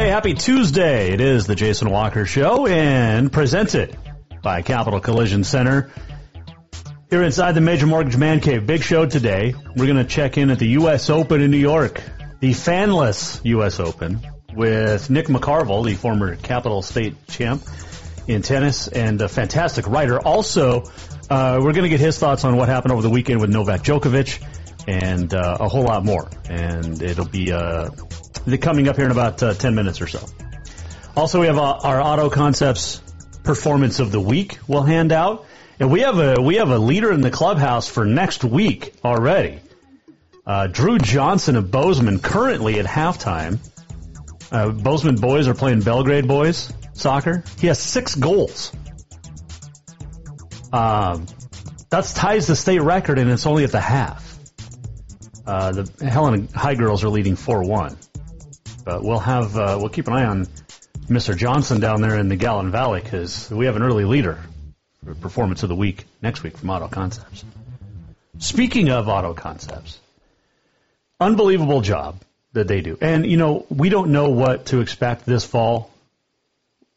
Hey, happy Tuesday. It is the Jason Walker Show and presented by Capital Collision Center. Here inside the Major Mortgage Man Cave, big show today. We're going to check in at the U.S. Open in New York, the fanless U.S. Open with Nick McCarvel, the former Capital State champ in tennis and a fantastic writer. Also, uh, we're going to get his thoughts on what happened over the weekend with Novak Djokovic and uh, a whole lot more. And it'll be uh, the- coming up here in about uh, 10 minutes or so. Also, we have uh, our Auto Concepts Performance of the Week we'll hand out. And we have a we have a leader in the clubhouse for next week already. Uh, Drew Johnson of Bozeman currently at halftime. Uh, Bozeman boys are playing Belgrade boys soccer. He has six goals. Um, that's ties the state record, and it's only at the half. Uh, the Helen High girls are leading four one, we'll have uh, we'll keep an eye on Mr. Johnson down there in the Gallatin Valley because we have an early leader for performance of the week next week from Auto Concepts. Speaking of Auto Concepts, unbelievable job that they do, and you know we don't know what to expect this fall.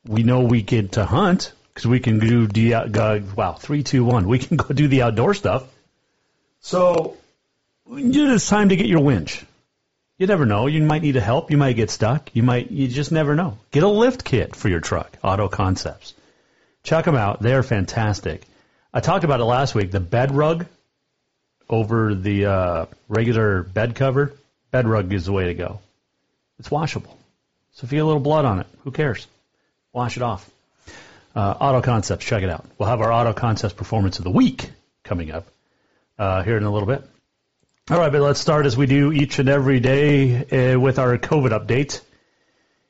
We know we get to hunt because we can do the uh, wow three two one. We can go do the outdoor stuff. So it's time to get your winch. You never know. You might need a help. You might get stuck. You might. You just never know. Get a lift kit for your truck. Auto Concepts. Check them out. They're fantastic. I talked about it last week. The bed rug over the uh, regular bed cover. Bed rug is the way to go. It's washable. So if you get a little blood on it, who cares? Wash it off. Uh, Auto Concepts. Check it out. We'll have our Auto Concepts Performance of the Week coming up uh, here in a little bit. All right, but let's start as we do each and every day uh, with our COVID update.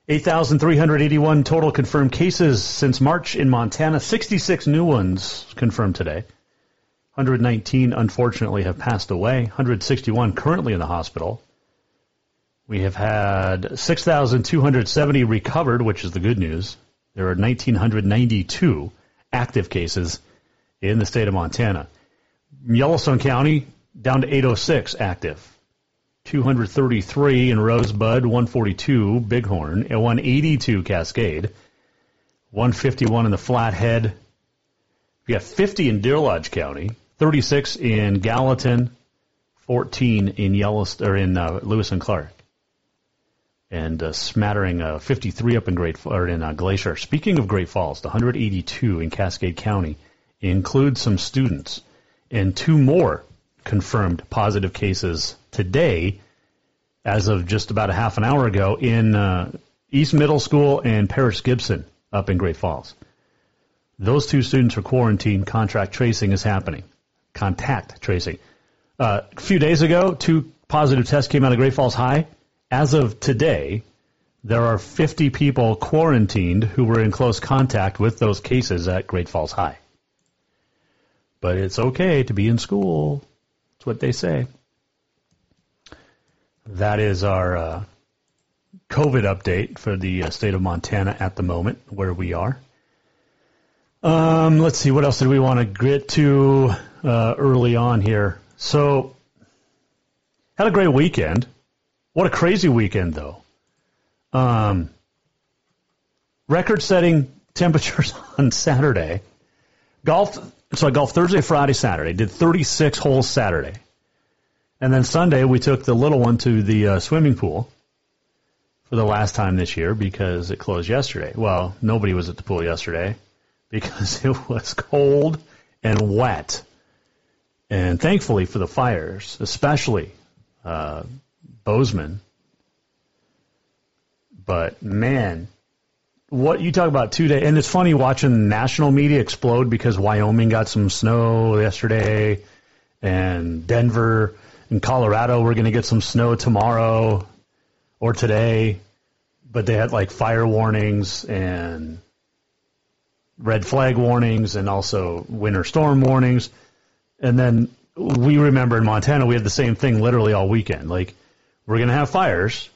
8,381 total confirmed cases since March in Montana. 66 new ones confirmed today. 119, unfortunately, have passed away. 161 currently in the hospital. We have had 6,270 recovered, which is the good news. There are 1,992 active cases in the state of Montana. Yellowstone County down to 806 active. 233 in Rosebud, 142 Bighorn, and 182 Cascade, 151 in the Flathead. We have 50 in Deer Lodge County, 36 in Gallatin, 14 in Yellowstone or in uh, Lewis and Clark, and a smattering uh, 53 up in Great or in uh, Glacier. Speaking of Great Falls, the 182 in Cascade County includes some students, and two more confirmed positive cases today, as of just about a half an hour ago, in uh, East Middle School and Paris Gibson up in Great Falls. Those two students are quarantined. Contract tracing is happening. Contact tracing. Uh, a few days ago, two positive tests came out of Great Falls High. As of today, there are 50 people quarantined who were in close contact with those cases at Great Falls High. But it's okay to be in school. That's what they say. That is our uh, COVID update for the uh, state of Montana at the moment, where we are. Um, let's see, what else did we want to get to uh, early on here? So, had a great weekend. What a crazy weekend, though. Um, record setting temperatures on Saturday. Golf So I golfed Thursday, Friday, Saturday. Did 36 holes Saturday. And then Sunday, we took the little one to the uh, swimming pool for the last time this year because it closed yesterday. Well, nobody was at the pool yesterday because it was cold and wet. And thankfully for the fires, especially uh, Bozeman. But man, what you talk about two and it's funny watching national media explode because Wyoming got some snow yesterday, and Denver and Colorado were going to get some snow tomorrow or today, but they had like fire warnings and red flag warnings and also winter storm warnings. And then we remember in Montana, we had the same thing literally all weekend. Like, we're going to have fires,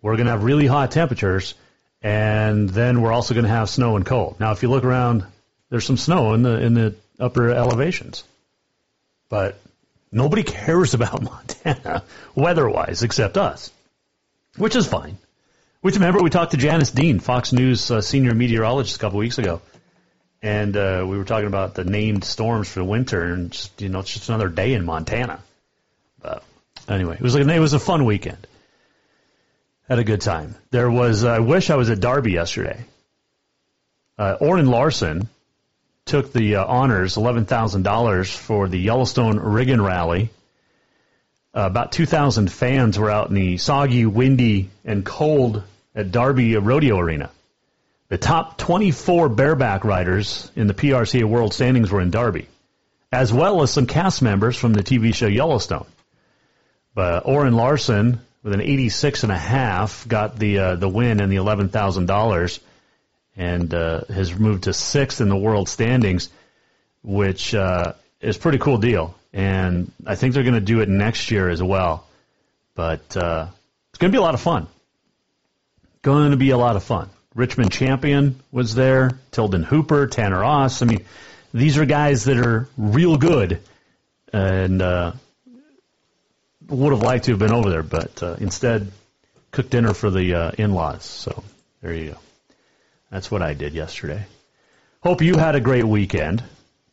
we're going to have really hot temperatures, and then we're also going to have snow and cold. Now, if you look around, there's some snow in the in the upper elevations, but nobody cares about Montana weather-wise except us, which is fine. Which remember we talked to Janice Dean, Fox News uh, senior meteorologist, a couple weeks ago, and uh, we were talking about the named storms for the winter, and just, you know it's just another day in Montana. But anyway, it was like it was a fun weekend had a good time. There was, I wish I was at Derby yesterday. Uh, Orin Larsen took the uh, honors, $11,000 for the Yellowstone Riggin Rally. Uh, about 2,000 fans were out in the soggy, windy, and cold at Derby Rodeo Arena. The top 24 bareback riders in the PRCA World Standings were in Derby, as well as some cast members from the TV show Yellowstone. But Orin Larsen with an 86 and a half, got the uh, the win and the eleven thousand dollars, and uh, has moved to sixth in the world standings, which uh, is pretty cool deal. And I think they're going to do it next year as well. But uh, it's going to be a lot of fun. Going to be a lot of fun. Richmond Champion was there, Tilden Hooper, Tanner Aus. I mean, these are guys that are real good, and uh, would have liked to have been over there, but uh, instead cooked dinner for the uh, in-laws. So there you go. That's what I did yesterday. Hope you had a great weekend.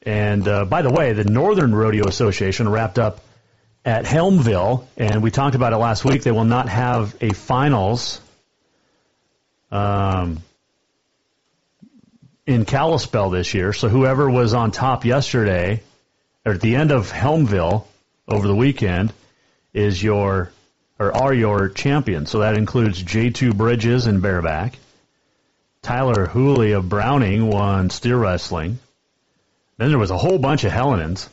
And uh, by the way, the Northern Rodeo Association wrapped up at Helmville, and we talked about it last week. They will not have a finals um, in Kalispell this year. So whoever was on top yesterday, or at the end of Helmville over the weekend, is your or are your champions. So that includes J2 Bridges and bareback. Tyler Hooley of Browning won steer wrestling. Then there was a whole bunch of Helenans.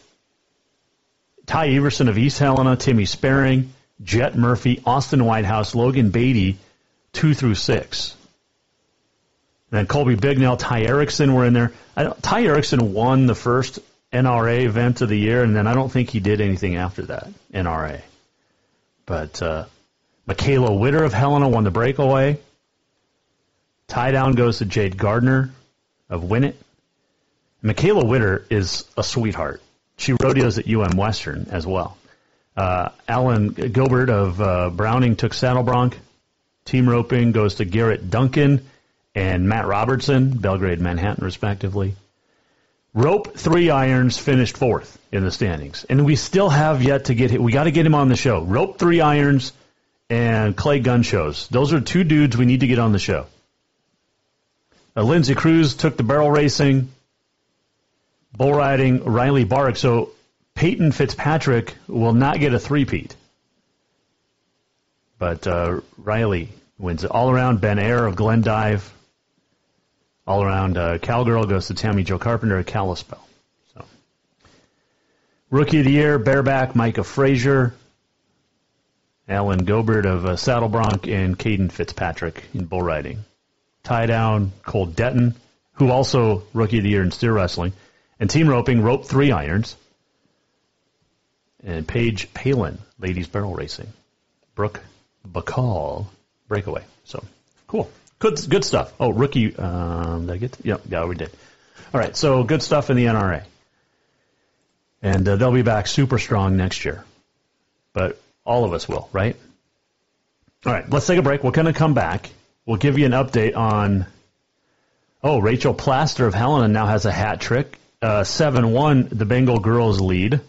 Ty Everson of East Helena, Timmy Sparing, Jet Murphy, Austin Whitehouse, Logan Beatty, two through six. And then Colby Bignell, Ty Erickson were in there. Ty Erickson won the first NRA event of the year, and then I don't think he did anything after that, NRA. But uh, Michaela Witter of Helena won the breakaway. Tie down goes to Jade Gardner of Winnett. Michaela Witter is a sweetheart. She rodeos at UM Western as well. Uh, Alan Gilbert of uh, Browning took saddle bronc. Team roping goes to Garrett Duncan and Matt Robertson, Belgrade, Manhattan, respectively. Rope three irons finished fourth in the standings, and we still have yet to get. We got to get him on the show. Rope three irons and Clay Gun shows. Those are two dudes we need to get on the show. Uh, Lindsay Cruz took the barrel racing, bull riding. Riley Bark. So Peyton Fitzpatrick will not get a three-peat, but uh, Riley wins all around. Ben Air of Glendive all around uh, Cowgirl goes to Tammy Joe Carpenter at Kalispell. So, Rookie of the Year, bareback Micah Frazier, Alan Gobert of uh, Saddle Bronc, and Caden Fitzpatrick in bull riding. Tie down Cole Detton, who also Rookie of the Year in steer wrestling, and team roping, rope three irons, and Paige Palin, ladies barrel racing. Brooke Bacall, breakaway. So, cool. Good, good stuff. Oh, rookie. Um, did I get? To, yep, yeah, we did. All right, so good stuff in the NRA, and uh, they'll be back super strong next year. But all of us will, right? All right, let's take a break. We're going to come back. We'll give you an update on. Oh, Rachel Plaster of Helena now has a hat trick uh, seven one. The Bengal girls lead.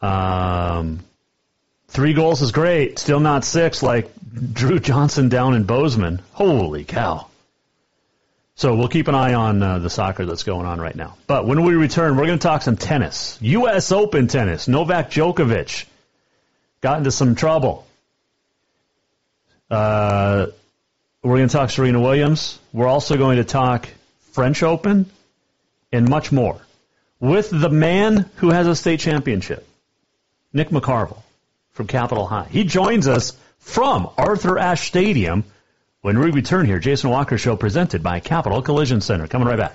Um, three goals is great. Still not six like Drew Johnson down in Bozeman. Holy cow! So we'll keep an eye on uh, the soccer that's going on right now. But when we return, we're going to talk some tennis. U.S. Open tennis. Novak Djokovic got into some trouble. Uh, we're going to talk Serena Williams. We're also going to talk French Open and much more with the man who has a state championship, Nick McCarvel from Capitol High. He joins us from Arthur Ashe Stadium when we return here, Jason Walker Show presented by Capital Collision Center. Coming right back.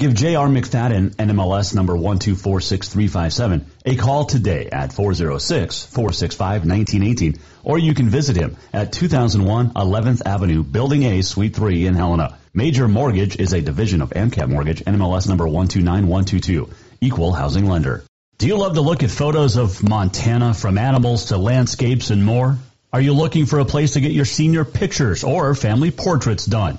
Give J.R. McFadden, NMLS number 1246357, a call today at 406-465-1918, or you can visit him at 2001 11th Avenue, Building A, Suite 3 in Helena. Major Mortgage is a division of AMCAP Mortgage, NMLS number 129122, equal housing lender. Do you love to look at photos of Montana from animals to landscapes and more? Are you looking for a place to get your senior pictures or family portraits done?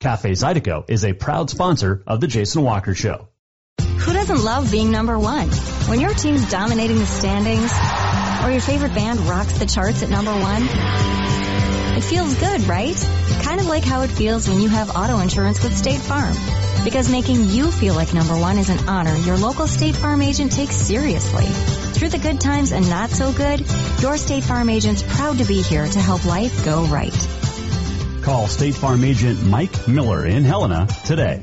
Cafe Zydeco is a proud sponsor of the Jason Walker Show. Who doesn't love being number one? When your team's dominating the standings, or your favorite band rocks the charts at number one, it feels good, right? Kind of like how it feels when you have auto insurance with State Farm. Because making you feel like number one is an honor your local State Farm agent takes seriously. Through the good times and not so good, your State Farm agent's proud to be here to help life go right. Call State Farm agent Mike Miller in Helena today.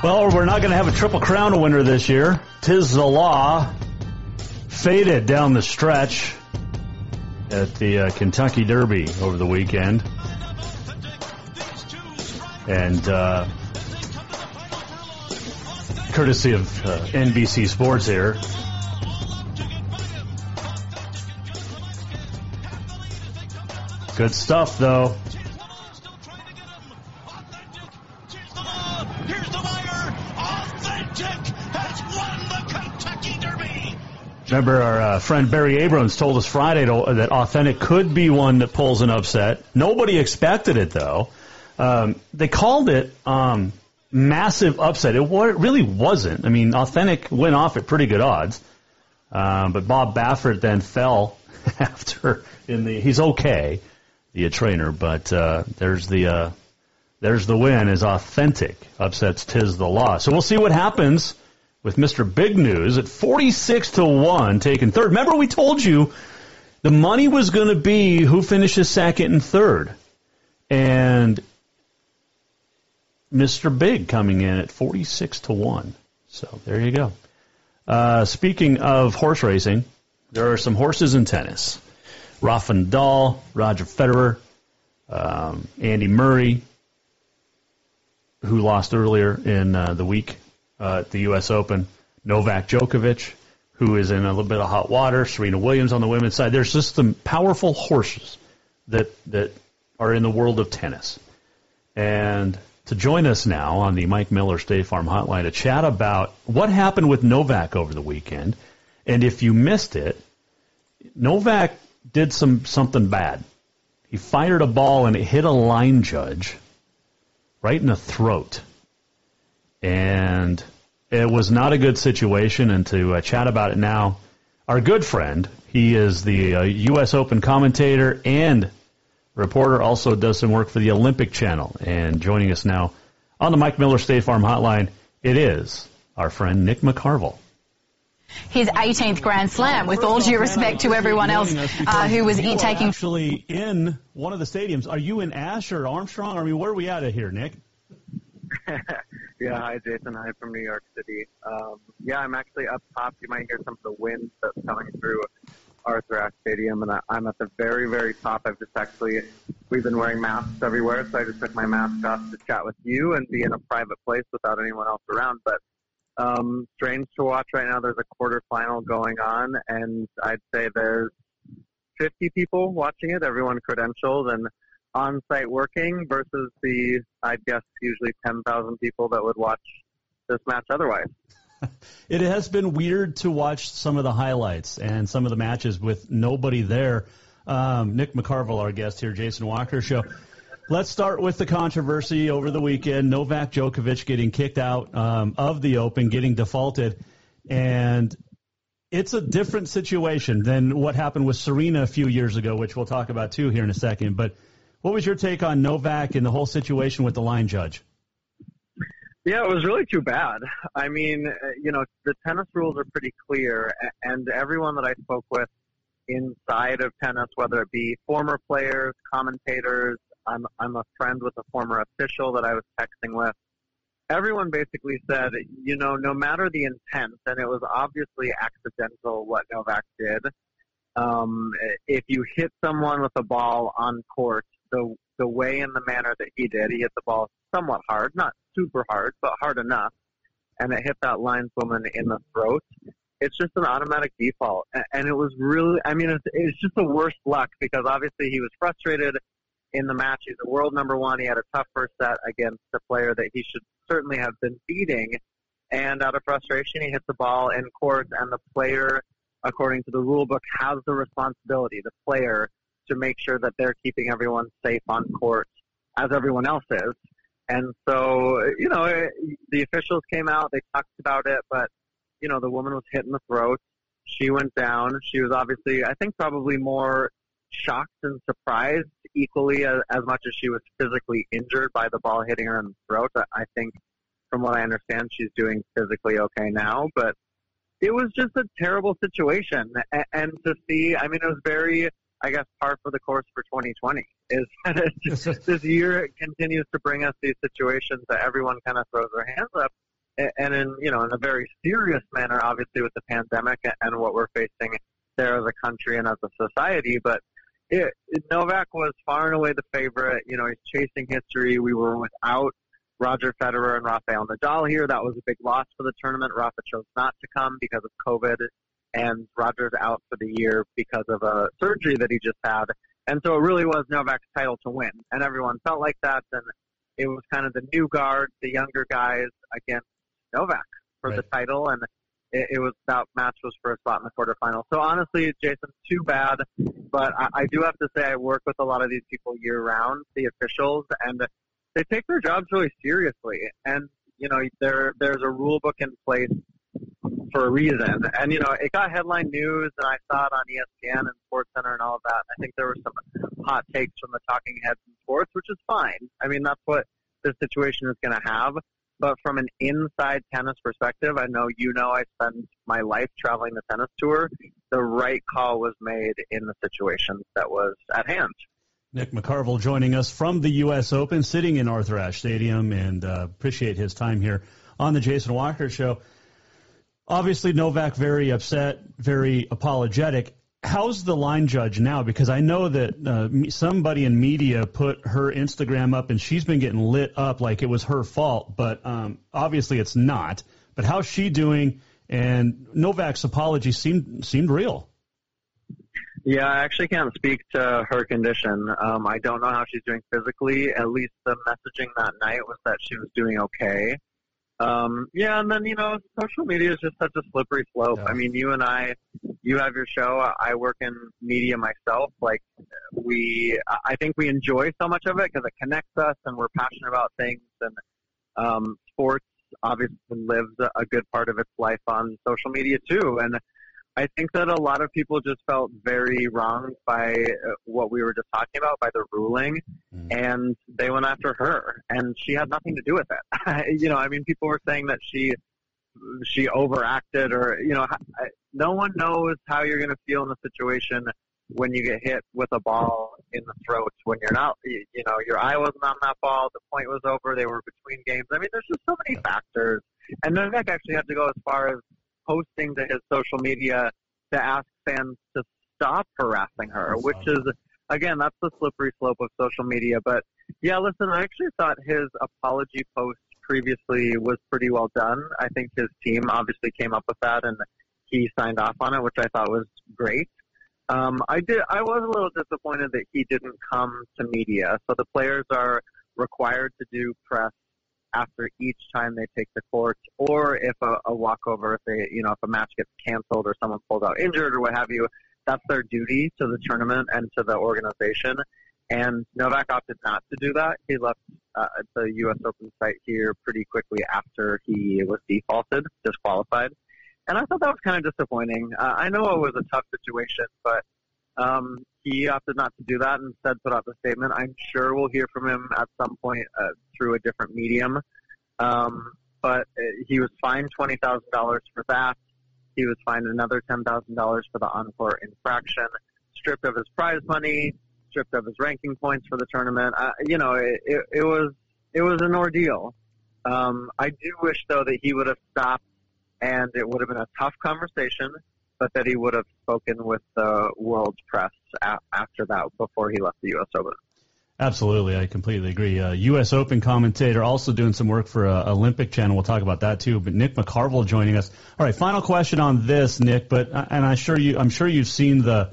Well, we're not going to have a Triple Crown winner this year. Tiz the Law. Faded down the stretch at the uh, Kentucky Derby over the weekend. And uh, courtesy of uh, NBC Sports here. Good stuff, though. Remember, our uh, friend Barry Abrams told us Friday to, that Authentic could be one that pulls an upset. Nobody expected it, though. Um, they called it um, massive upset. It, it really wasn't. I mean, Authentic went off at pretty good odds, um, but Bob Baffert then fell after in the. He's okay, the trainer, but uh, there's the uh, there's the win. Is Authentic upsets Tiz the Law. So we'll see what happens with Mr. Big News at 46 to one, taking third. Remember, we told you the money was going to be who finishes second and third, and Mr. Big coming in at 46 to 1. So there you go. Uh, speaking of horse racing, there are some horses in tennis. Rafa Nadal, Roger Federer, um, Andy Murray, who lost earlier in uh, the week uh, at the U.S. Open, Novak Djokovic, who is in a little bit of hot water, Serena Williams on the women's side. There's just some powerful horses that that are in the world of tennis. And to join us now on the Mike Miller State Farm Hotline to chat about what happened with Novak over the weekend. And if you missed it, Novak did some something bad. He fired a ball and it hit a line judge right in the throat. And it was not a good situation. And to uh, chat about it now, our good friend, he is the uh, U.S. Open commentator and reporter, also does some work for the Olympic Channel. And joining us now on the Mike Miller State Farm Hotline, it is our friend Nick McCarvel. His 18th Grand Slam, with all due respect to everyone else uh, who was taking. actually in one of the stadiums. Are you in Ashe or Armstrong? I mean, where are we at of here, Nick? yeah, hi Jason. Hi from New York City. Um, yeah, I'm actually up top. You might hear some of the wind that's coming through Arthur Ashe Stadium, and I, I'm at the very, very top. I've just actually, we've been wearing masks everywhere, so I just took my mask off to chat with you and be in a private place without anyone else around. But um, strange to watch right now. There's a quarterfinal going on, and I'd say there's 50 people watching it, everyone credentialed and on site working versus the, I'd guess, usually 10,000 people that would watch this match otherwise. It has been weird to watch some of the highlights and some of the matches with nobody there. Um, Nick McCarvel, our guest here, Jason Walker Show. Let's start with the controversy over the weekend. Novak Djokovic getting kicked out um, of the Open, getting defaulted, and it's a different situation than what happened with Serena a few years ago, which we'll talk about too here in a second. But what was your take on Novak and the whole situation with the line judge? Yeah, it was really too bad. I mean, uh, you know, the tennis rules are pretty clear, and everyone that I spoke with inside of tennis, whether it be former players, commentators, I'm I'm a friend with a former official that I was texting with. Everyone basically said, you know, no matter the intent, and it was obviously accidental what Novak did. Um, if you hit someone with a ball on court, the the way and the manner that he did, he hit the ball somewhat hard, not super hard, but hard enough, and it hit that lineswoman in the throat. It's just an automatic default, and it was really, I mean, it's, it's just the worst luck because obviously he was frustrated in the match. He's a world number one. He had a tough first set against a player that he should certainly have been beating, and out of frustration, he hit the ball in court, and the player, according to the rule book, has the responsibility, the player, to make sure that they're keeping everyone safe on court, as everyone else is. And so, you know, the officials came out, they talked about it, but, you know, the woman was hit in the throat. She went down. She was obviously, I think, probably more shocked and surprised equally as, as much as she was physically injured by the ball hitting her in the throat. I- think, from what I understand, she's doing physically okay now, but it was just a terrible situation. A- And to see, I mean, it was very, I guess, par for the course for 2020. Is that it's just, this year it continues to bring us these situations that everyone kind of throws their hands up, and in you know in a very serious manner, obviously with the pandemic and what we're facing there as a country and as a society. But it, it, Novak was far and away the favorite. You know, he's chasing history. We were without Roger Federer and Rafael Nadal here. That was a big loss for the tournament. Rafa chose not to come because of COVID, and Roger's out for the year because of a surgery that he just had. And so it really was Novak's title to win, and everyone felt like that. And it was kind of the new guard, the younger guys against Novak for the title, and it, it was that match was for a spot in the quarterfinal. So honestly, Jason, too bad. But I, I do have to say, I work with a lot of these people year round, the officials, and they take their jobs really seriously. And You know, there there's a rule book in place for a reason. And you know, it got headline news, and I saw it on ESPN and Sports Center and all of that. I think there were some hot takes from the talking heads in sports, which is fine. I mean, that's what this situation is going to have. But from an inside tennis perspective, I know you know I spend my life traveling the tennis tour. The right call was made in the situation that was at hand. Nick McCarvel joining us from the U.S. Open, sitting in Arthur Ashe Stadium, and uh, appreciate his time here on the Jason Walker Show. Obviously, Novak very upset, very apologetic. How's the line judge now? Because I know that uh, somebody in media put her Instagram up, and she's been getting lit up like it was her fault. But um, obviously, it's not. But how's she doing? And Novak's apology seemed seemed real. Yeah, I actually can't speak to her condition. Um, I don't know how she's doing physically. At least the messaging that night was that she was doing okay. Um, yeah, and then you know, social media is just such a slippery slope. Yeah. I mean, you and I, you have your show. I work in media myself. Like, we, I think we enjoy so much of it because it connects us, and we're passionate about things. And um, sports obviously lives a good part of its life on social media too. And I think that a lot of people just felt very wronged by uh, what we were just talking about, by the ruling, mm. and they went after her, and she had nothing to do with it. you know, I mean, people were saying that she she overacted, or you know, no one knows how you're going to feel in the situation when you get hit with a ball in the throat when you're not, you know, your eye wasn't on that ball, the point was over, they were between games. I mean, there's just so many factors. And Novak actually had to go as far as posting to his social media to ask fans to stop harassing her, which is again that's the slippery slope of social media. But yeah, listen, I actually thought his apology post previously was pretty well done. I think his team obviously came up with that and he signed off on it, which I thought was great. Um, I did. I was a little disappointed that he didn't come to media. So the players are required to do press after each time they take the court, or if a, a walkover, if they, you know, if a match gets canceled or someone pulls out injured or what have you, that's their duty to the tournament and to the organization. And Novak opted not to do that. He left uh, the U.S. Open site here pretty quickly after he was defaulted, disqualified. And I thought that was kind of disappointing. Uh, I know it was a tough situation, but um, he opted not to do that and instead put out the statement. I'm sure we'll hear from him at some point uh, through a different medium. Um, but uh, he was fined twenty thousand dollars for that. He was fined another ten thousand dollars for the encore infraction. Stripped of his prize money, stripped of his ranking points for the tournament. Uh, you know, it, it, it was it was an ordeal. Um, I do wish though that he would have stopped, and it would have been a tough conversation but that he would have spoken with the world's press a- after that before he left the U.S. Open. Absolutely, I completely agree. Uh, U.S. Open commentator, also doing some work for uh, Olympic Channel. We'll talk about that too. But Nick McCarvel joining us. All right, final question on this, Nick. But uh, and I sure you, I'm sure you've seen the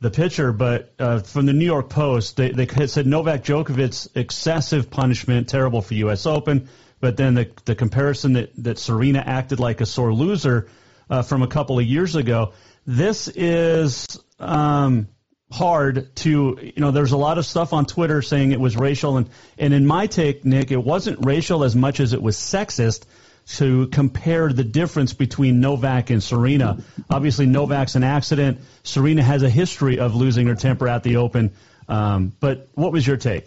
the picture. But uh, from the New York Post, they, they said Novak Djokovic's excessive punishment terrible for U.S. Open. But then the the comparison that that Serena acted like a sore loser uh, from a couple of years ago. This is um, hard to, you know, there's a lot of stuff on Twitter saying it was racial. And, and in my take, Nick, it wasn't racial as much as it was sexist to compare the difference between Novak and Serena. Obviously, Novak's an accident. Serena has a history of losing her temper at the Open. Um, but what was your take?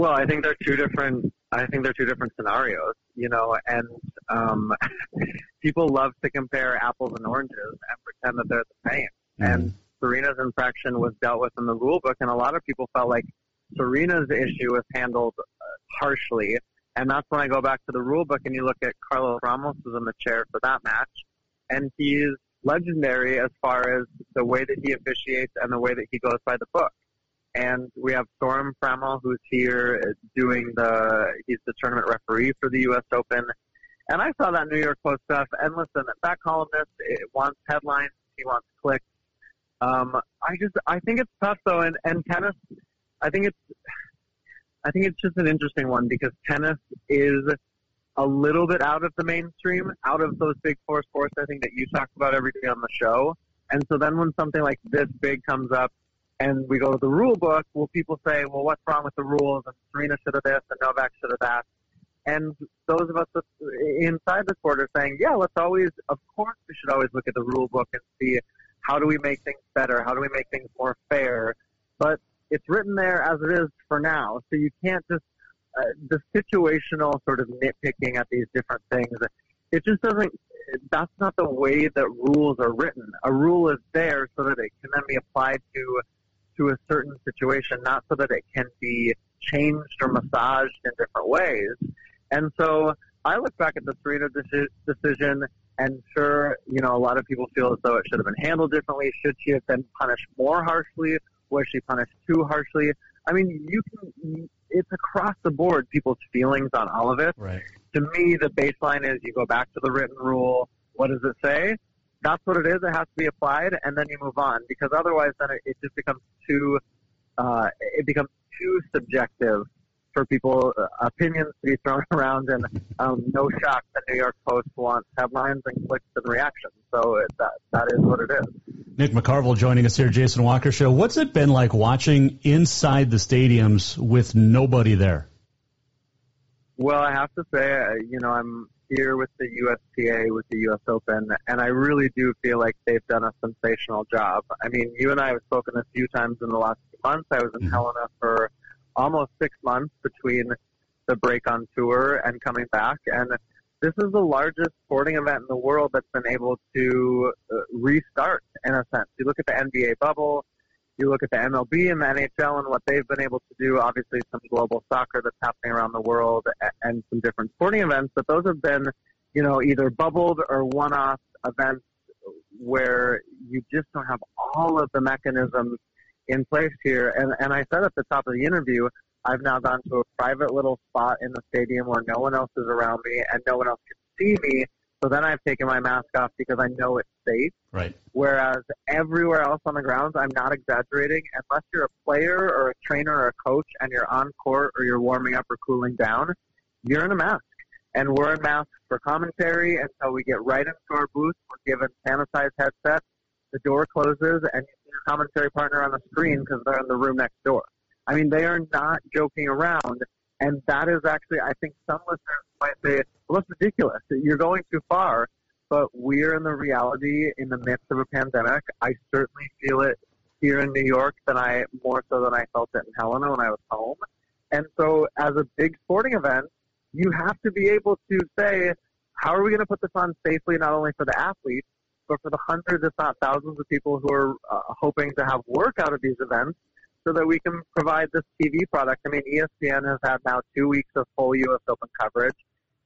Well, I think they're two different. I think they're two different scenarios, you know, and um, people love to compare apples and oranges and pretend that they're the same. Mm. And Serena's infraction was dealt with in the rule book, and a lot of people felt like Serena's issue was handled uh, harshly. And that's when I go back to the rule book and you look at Carlos Ramos was in the chair for that match, and he's legendary as far as the way that he officiates and the way that he goes by the book and we have Soren Friemel who's here uh, doing the he's the tournament referee for the U.S. Open. And I saw that New York Post stuff. And listen, that columnist it wants headlines, he wants clicks. Um, I just I think it's tough though, and and tennis. I think it's I think it's just an interesting one because tennis is a little bit out of the mainstream, out of those big four sports. I think that you talk about every day on the show. And so then when something like this big comes up, and we go to the rule book, will people say, well, what's wrong with the rules? And Serena should have this, and Novak should have that. And those of us inside the sport are saying, yeah, let's always, of course, we should always look at the rule book and see how do we make things better? How do we make things more fair? But it's written there as it is for now. So you can't just, uh, the situational sort of nitpicking at these different things, it just doesn't, that's not the way that rules are written. A rule is there so that it can then be applied to, to a certain situation, not so that it can be changed or massaged in different ways. And so I look back at the Serena deci- decision, and sure, you know, a lot of people feel as though it should have been handled differently. Should she have been punished more harshly? Was she punished too harshly? I mean, you can. It's across the board people's feelings on all of it. Right. To me, the baseline is you go back to the written rule. What does it say? That's what it is. It has to be applied, and then you move on because otherwise, then it, it just becomes too. Uh, it becomes too subjective for people uh, opinions to be thrown around, and um, no shock the New York Post wants headlines and clicks and reactions. So it, that that is what it is. Nick McCarvel joining us here, Jason Walker Show. What's it been like watching inside the stadiums with nobody there? Well, I have to say, uh, you know, I'm here with the USTA, with the U.S. Open, and I really do feel like they've done a sensational job. I mean, you and I have spoken a few times in the last few months. I was in Helena for almost six months between the break on tour and coming back, and this is the largest sporting event in the world that's been able to uh, restart in a sense. You look at the NBA bubble, you look at the MLB and the NHL and what they've been able to do. Obviously, some global soccer that's happening around the world and some different sporting events, but those have been, you know, either bubbled or one-off events where you just don't have all of the mechanisms in place here. And and I said at the top of the interview, I've now gone to a private little spot in the stadium where no one else is around me and no one else can see me. So then I've taken my mask off because I know it's safe. Right. Whereas everywhere else on the grounds, I'm not exaggerating. Unless you're a player or a trainer or a coach and you're on court or you're warming up or cooling down, you're in a mask. And we're in masks for commentary until we get right into our booth. We're given sanitized headsets. The door closes and you see your commentary partner on the screen because they're in the room next door. I mean, they are not joking around. And that is actually, I think some listeners might say, well, that's ridiculous. You're going too far. But we're in the reality in the midst of a pandemic. I certainly feel it here in New York than I, more so than I felt it in Helena when I was home. And so as a big sporting event, you have to be able to say, how are we going to put this on safely, not only for the athletes, but for the hundreds, if not thousands of people who are uh, hoping to have work out of these events so that we can provide this TV product. I mean, ESPN has had now two weeks of full U.S. Open coverage.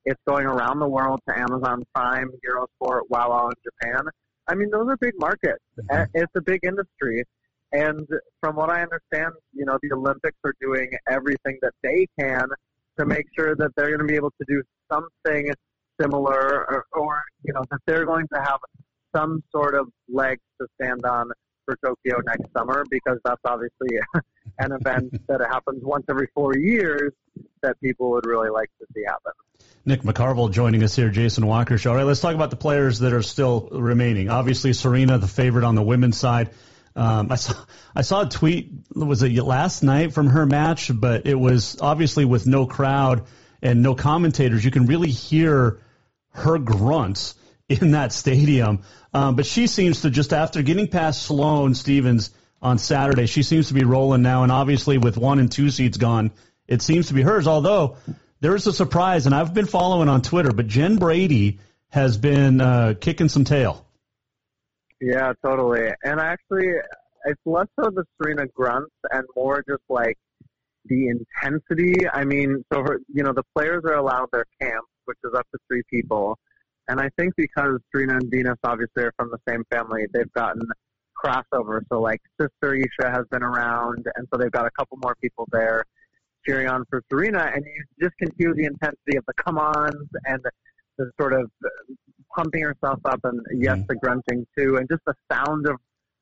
It's going around the world to Amazon Prime, Eurosport, WOWOW in Japan. I mean, those are big markets. Mm-hmm. It's a big industry. And from what I understand, you know, the Olympics are doing everything that they can to make sure that they're going to be able to do something similar or, or you know, that they're going to have some sort of legs to stand on for Tokyo next summer because that's obviously an event that happens once every four years that people would really like to see happen. Nick McCarvel joining us here, Jason Walker Show. All right, let's talk about the players that are still remaining. Obviously, Serena, the favorite on the women's side. Um, I saw I saw a tweet was it last night from her match, but it was obviously with no crowd and no commentators. You can really hear her grunts in that stadium. Um, but she seems to just after getting past Sloane Stevens on Saturday, she seems to be rolling now. And obviously, with one and two seats gone, it seems to be hers. Although there is a surprise, and I've been following on Twitter, but Jen Brady has been uh, kicking some tail. Yeah, totally. And actually, it's less so the Serena grunts and more just like the intensity. I mean, so her, you know, the players are allowed their camp, which is up to three people. And I think because Serena and Venus obviously are from the same family, they've gotten crossover. So like sister Isha has been around, and so they've got a couple more people there cheering on for Serena, and you just can feel the intensity of the come-ons and the, the sort of pumping herself up, and yes, the grunting too, and just the sound of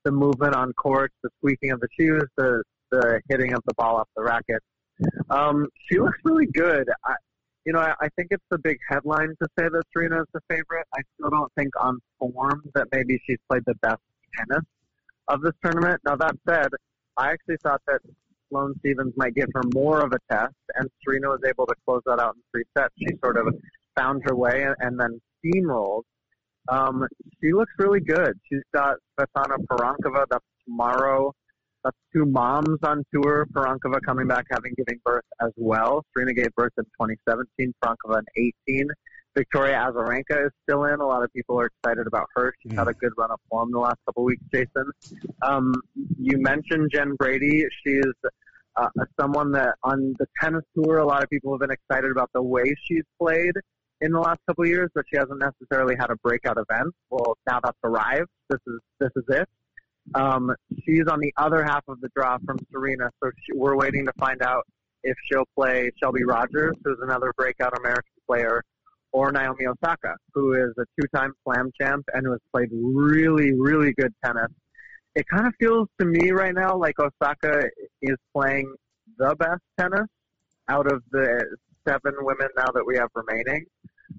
the movement on court, the squeaking of the shoes, the the hitting of the ball off the racket. Um, she looks really good. I, you know, I, I think it's the big headline to say that Serena is the favorite. I still don't think on form that maybe she's played the best tennis of this tournament. Now that said, I actually thought that Sloane Stevens might give her more of a test, and Serena was able to close that out in three sets. She sort of found her way and, then steamrolled. Um, she looks really good. She's got Tsvetana Pironkova. That's tomorrow. That's two moms on tour. Pironkova coming back having giving birth as well. Serena gave birth in 2017. Pironkova in 18. Victoria Azarenka is still in. A lot of people are excited about her. She's had a good run of form the last couple of weeks, Jason. Um, you mentioned Jen Brady. She's uh, someone that on the tennis tour, a lot of people have been excited about the way she's played in the last couple of years, but she hasn't necessarily had a breakout event. Well, now that's arrived. This is this is it. Um, she's on the other half of the draw from Serena, so she, we're waiting to find out if she'll play Shelby Rogers, who's another breakout American player, or Naomi Osaka, who is a two-time Slam champ and who has played really, really good tennis. It kind of feels to me right now like Osaka is playing the best tennis out of the seven women now that we have remaining.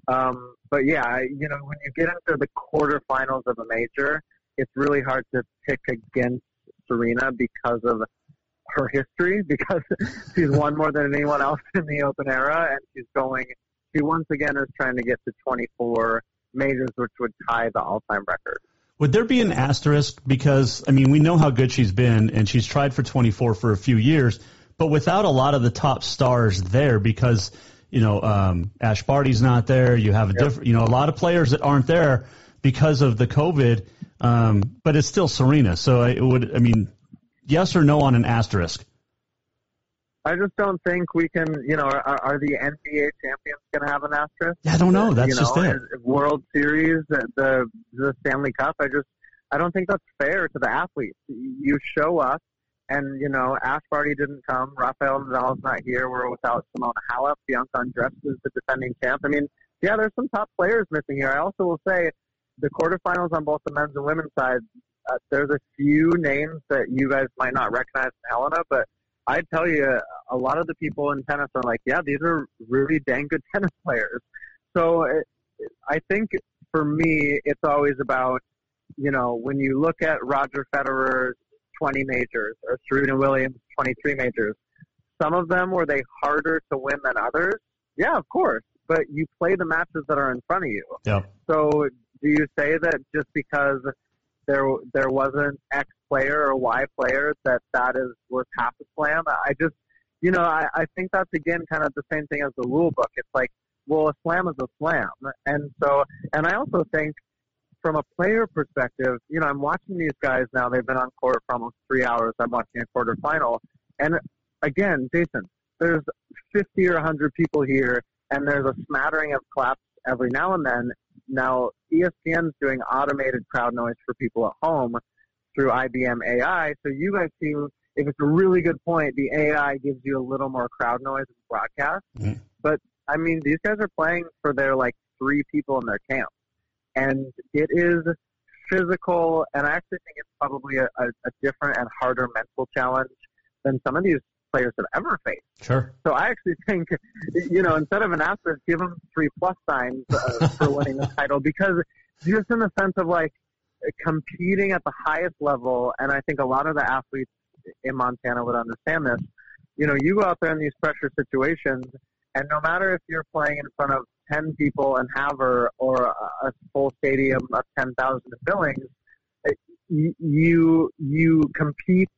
Um, but yeah, you know, when you get into the quarterfinals of a major, it's really hard to pick against Serena because of her history, because she's won more than anyone else in the Open era, and she's going. She once again is trying to get to 24 majors, which would tie the all-time record. Would there be an asterisk because I mean we know how good she's been and she's tried for 24 for a few years, but without a lot of the top stars there because you know um, Ash Barty's not there. You have a yep. different you know a lot of players that aren't there because of the COVID. Um, but it's still Serena, so it would I mean yes or no on an asterisk. I just don't think we can, you know, are, are the NBA champions going to have an asterisk? Yeah, I don't know. That's you know, just it. World Series, the the Stanley Cup. I just, I don't think that's fair to the athletes. You show up, and you know, Ash Barty didn't come. Rafael Nadal's not here. We're without Simona Halep. Bianca Andreescu is the defending champ. I mean, yeah, there's some top players missing here. I also will say the quarterfinals on both the men's and women's side. Uh, there's a few names that you guys might not recognize in Helena, but I tell you, a lot of the people in tennis are like, yeah, these are really dang good tennis players. So it, I think for me, it's always about, you know, when you look at Roger Federer's 20 majors or Serena Williams' 23 majors, some of them were they harder to win than others? Yeah, of course. But you play the matches that are in front of you. Yeah. So do you say that just because there there wasn't X player or Y player that that is worth half a slam. I just, you know, I, I think that's again kind of the same thing as the rule book. It's like, well, a slam is a slam, and so, and I also think from a player perspective, you know, I'm watching these guys now. They've been on court for almost three hours. I'm watching a quarterfinal, and again, Jason, there's 50 or 100 people here, and there's a smattering of claps every now and then. Now, ESPN's doing automated crowd noise for people at home through IBM AI. So you guys see if it's a really good point, the AI gives you a little more crowd noise in broadcast. Mm-hmm. But I mean, these guys are playing for their like three people in their camp, and it is physical. And I actually think it's probably a, a, a different and harder mental challenge than some of these players have ever faced. Sure. So I actually think, you know, instead of an asterisk, give them three plus signs uh, for winning the title because just in the sense of like competing at the highest level, and I think a lot of the athletes in Montana would understand this. You know, you go out there in these pressure situations, and no matter if you're playing in front of 10 people in Havre or a full stadium of 10,000 in Billings, you you compete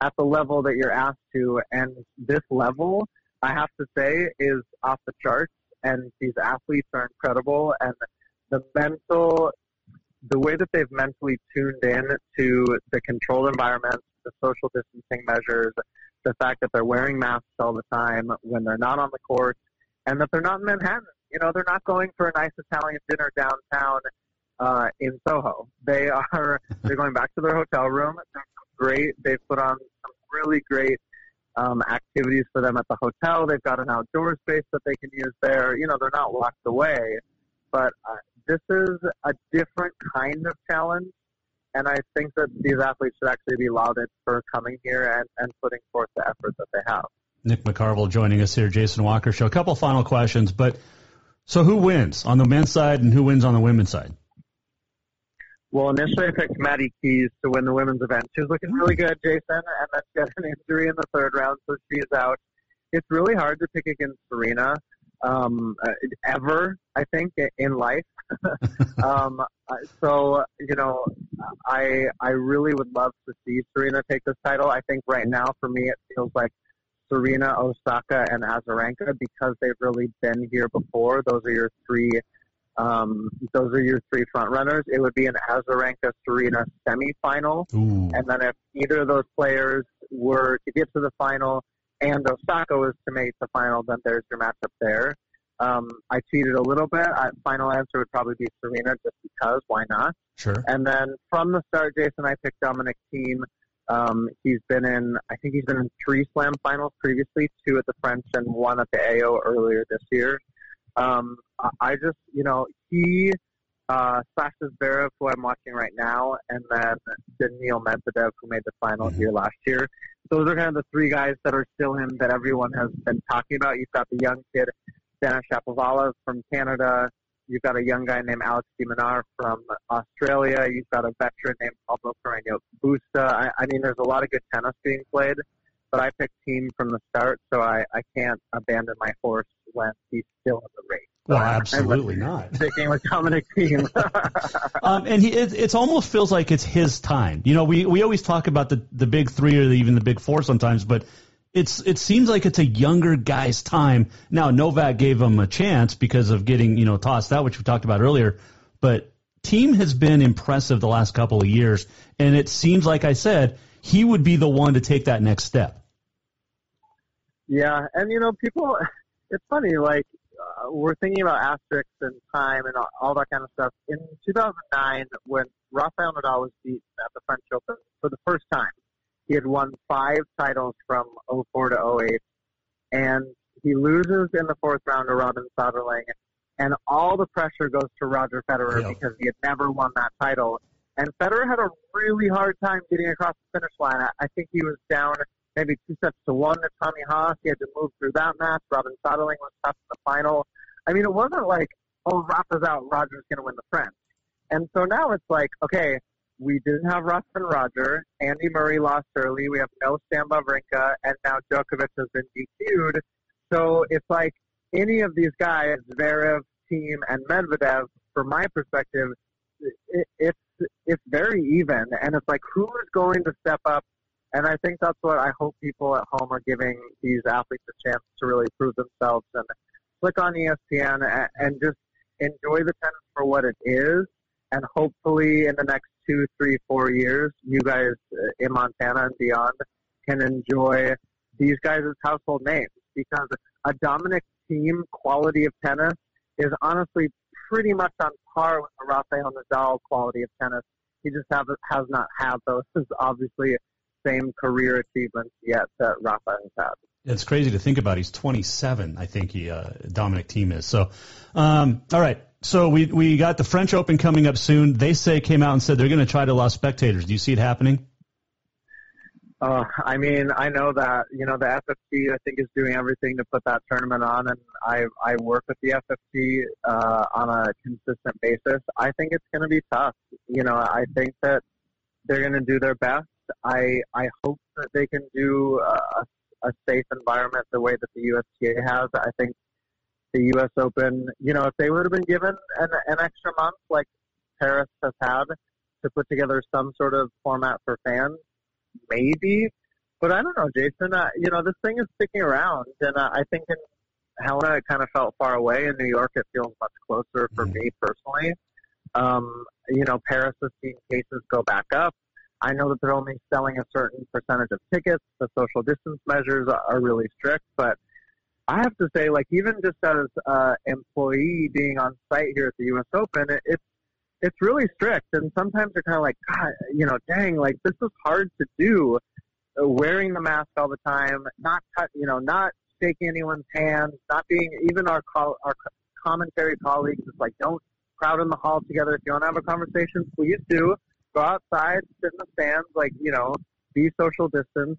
at the level that you're asked to, and this level, I have to say, is off the charts. And these athletes are incredible, and the mental the way that they've mentally tuned in to the controlled environments, the social distancing measures, the fact that they're wearing masks all the time when they're not on the court, and that they're not in Manhattan. You know, they're not going for a nice Italian dinner downtown uh, in Soho. They are they're going back to their hotel room. They're great. They've put on some really great um, activities for them at the hotel. They've got an outdoor space that they can use there. You know, they're not locked away, but uh, this is a different kind of challenge. And I think that these athletes should actually be lauded for coming here and, and putting forth the effort that they have. Nick McCarvel joining us here, Jason Walker Show. A couple final questions, but so who wins on the men's side and who wins on the women's side? Well, initially I picked Maddie Keys to win the women's event. She was looking really good, Jason, and then she got an injury in the third round, so she's out. It's really hard to pick against Serena um, uh, ever, I think, in life. um, uh, so, you know, I I really would love to see Serena take this title. I think right now, for me, it feels like Serena, Osaka, and Azarenka because they've really been here before. Those are your three um, those are your three front runners. It would be an Azarenka Serena semifinal, Ooh. and then if either of those players were to get to the final and Osaka was to make the final, then there's your matchup there. Um, I cheated a little bit. I, final answer would probably be Serena, just because. Why not? Sure. And then from the start, Jason, I picked Dominic Thiem. Um, he's been in, I think he's been in three slam finals previously, two at the French and one at the AO earlier this year. Um, I just, you know, he uh, Sascha Zverev, who I'm watching right now, and then Daniil Medvedev, who made the final here last year. Those are kind of the three guys that are still him that everyone has been talking about. You've got the young kid, Denis Shapovalov from Canada. You've got a young guy named Alex de Minaur from Australia. You've got a veteran named Pablo Carreño Busta. I, I mean, there's a lot of good tennis being played, but I picked Thiem from the start, so I, I can't abandon my horse when he's still in the. Well, absolutely not. Sticking with Dominic Thiem. um, and he, it, it almost feels like it's his time. You know, we, we always talk about the, the big three or even the big four sometimes, but it's it seems like it's a younger guy's time. Now Novak gave him a chance because of getting you know tossed out, which we talked about earlier. But Thiem has been impressive the last couple of years, and it seems like I said he would be the one to take that next step. Yeah, and you know, people, it's funny. Like we're thinking about asterisks and time and all, all that kind of stuff. In 2009, when Rafael Nadal was beaten at the French Open for the first time, he had won five titles from 04 to 08, and he loses in the fourth round to Robin Soderling, and all the pressure goes to Roger Federer Yeah. because he had never won that title. And Federer had a really hard time getting across the finish line. I, I think he was down maybe two sets to one to Tommy Haas. He had to move through that match. Robin Soderling was tough in the final. I mean, it wasn't like, oh, Rafa's out, Roger's going to win the French. And so now it's like, okay, we didn't have Rafa and Roger. Andy Murray lost early. We have no Stan Wawrinka, and now Djokovic has been DQ'd. So it's like any of these guys, Zverev, Thiem, and Medvedev, from my perspective, it, it's it's very even, and it's like who is going to step up? And I think that's what I hope people at home are giving these athletes a chance to really prove themselves and click on ESPN and, just enjoy the tennis for what it is. And hopefully, in the next two, three, four years, you guys uh, in Montana and beyond can enjoy these guys as household names because a Dominic Thiem quality of tennis is honestly pretty much on par with the Rafael Nadal quality of tennis. He just have, has not had those obviously same career achievements yet that Rafa has had. It's crazy to think about. He's 27, I think he uh, Dominic Thiem is. So, um, all right. So we we got the French Open coming up soon. They say came out and said they're going to try to allow spectators. Do you see it happening? Uh, I mean, I know that you know the FFT. I think is doing everything to put that tournament on, and I I work with the FFT uh, on a consistent basis. I think it's going to be tough. You know, I think that they're going to do their best. I I hope that they can do a, a safe environment the way that the USTA has. I think the U.S. Open. You know, if they would have been given an, an extra month like Paris has had to put together some sort of format for fans, maybe. But I don't know, Jason. Uh, you know, this thing is sticking around, and uh, I think in Helena it kind of felt far away. In New York, it feels much closer for me personally. Um, you know, Paris has seen cases go back up. I know that they're only selling a certain percentage of tickets. The social distance measures are, really strict, but I have to say, like even just as uh, employee being on site here at the U.S. Open, it, it's it's really strict, and sometimes you're kind of like, God, you know, dang, like this is hard to do. Wearing the mask all the time, not cut, you know, not shaking anyone's hands, not being even our call, our commentary colleagues. It's like don't crowd in the hall together. If you want to have a conversation, please do. Go outside, sit in the stands, like you know, be social distance.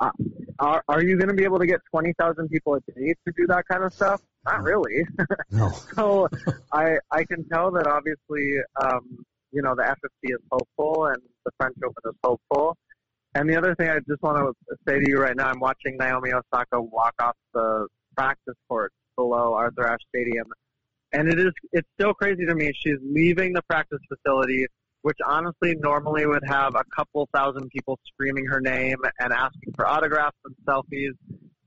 Uh, are are you going to be able to get twenty thousand people a day to do that kind of stuff? Not really. No. so I I can tell that obviously um, you know, the FFT is hopeful and the French Open is hopeful. And the other thing I just want to say to you right now, I'm watching Naomi Osaka walk off the practice court below Arthur Ashe Stadium, and it is it's still crazy to me. She's leaving the practice facility, which honestly normally would have a couple thousand people screaming her name and asking for autographs and selfies.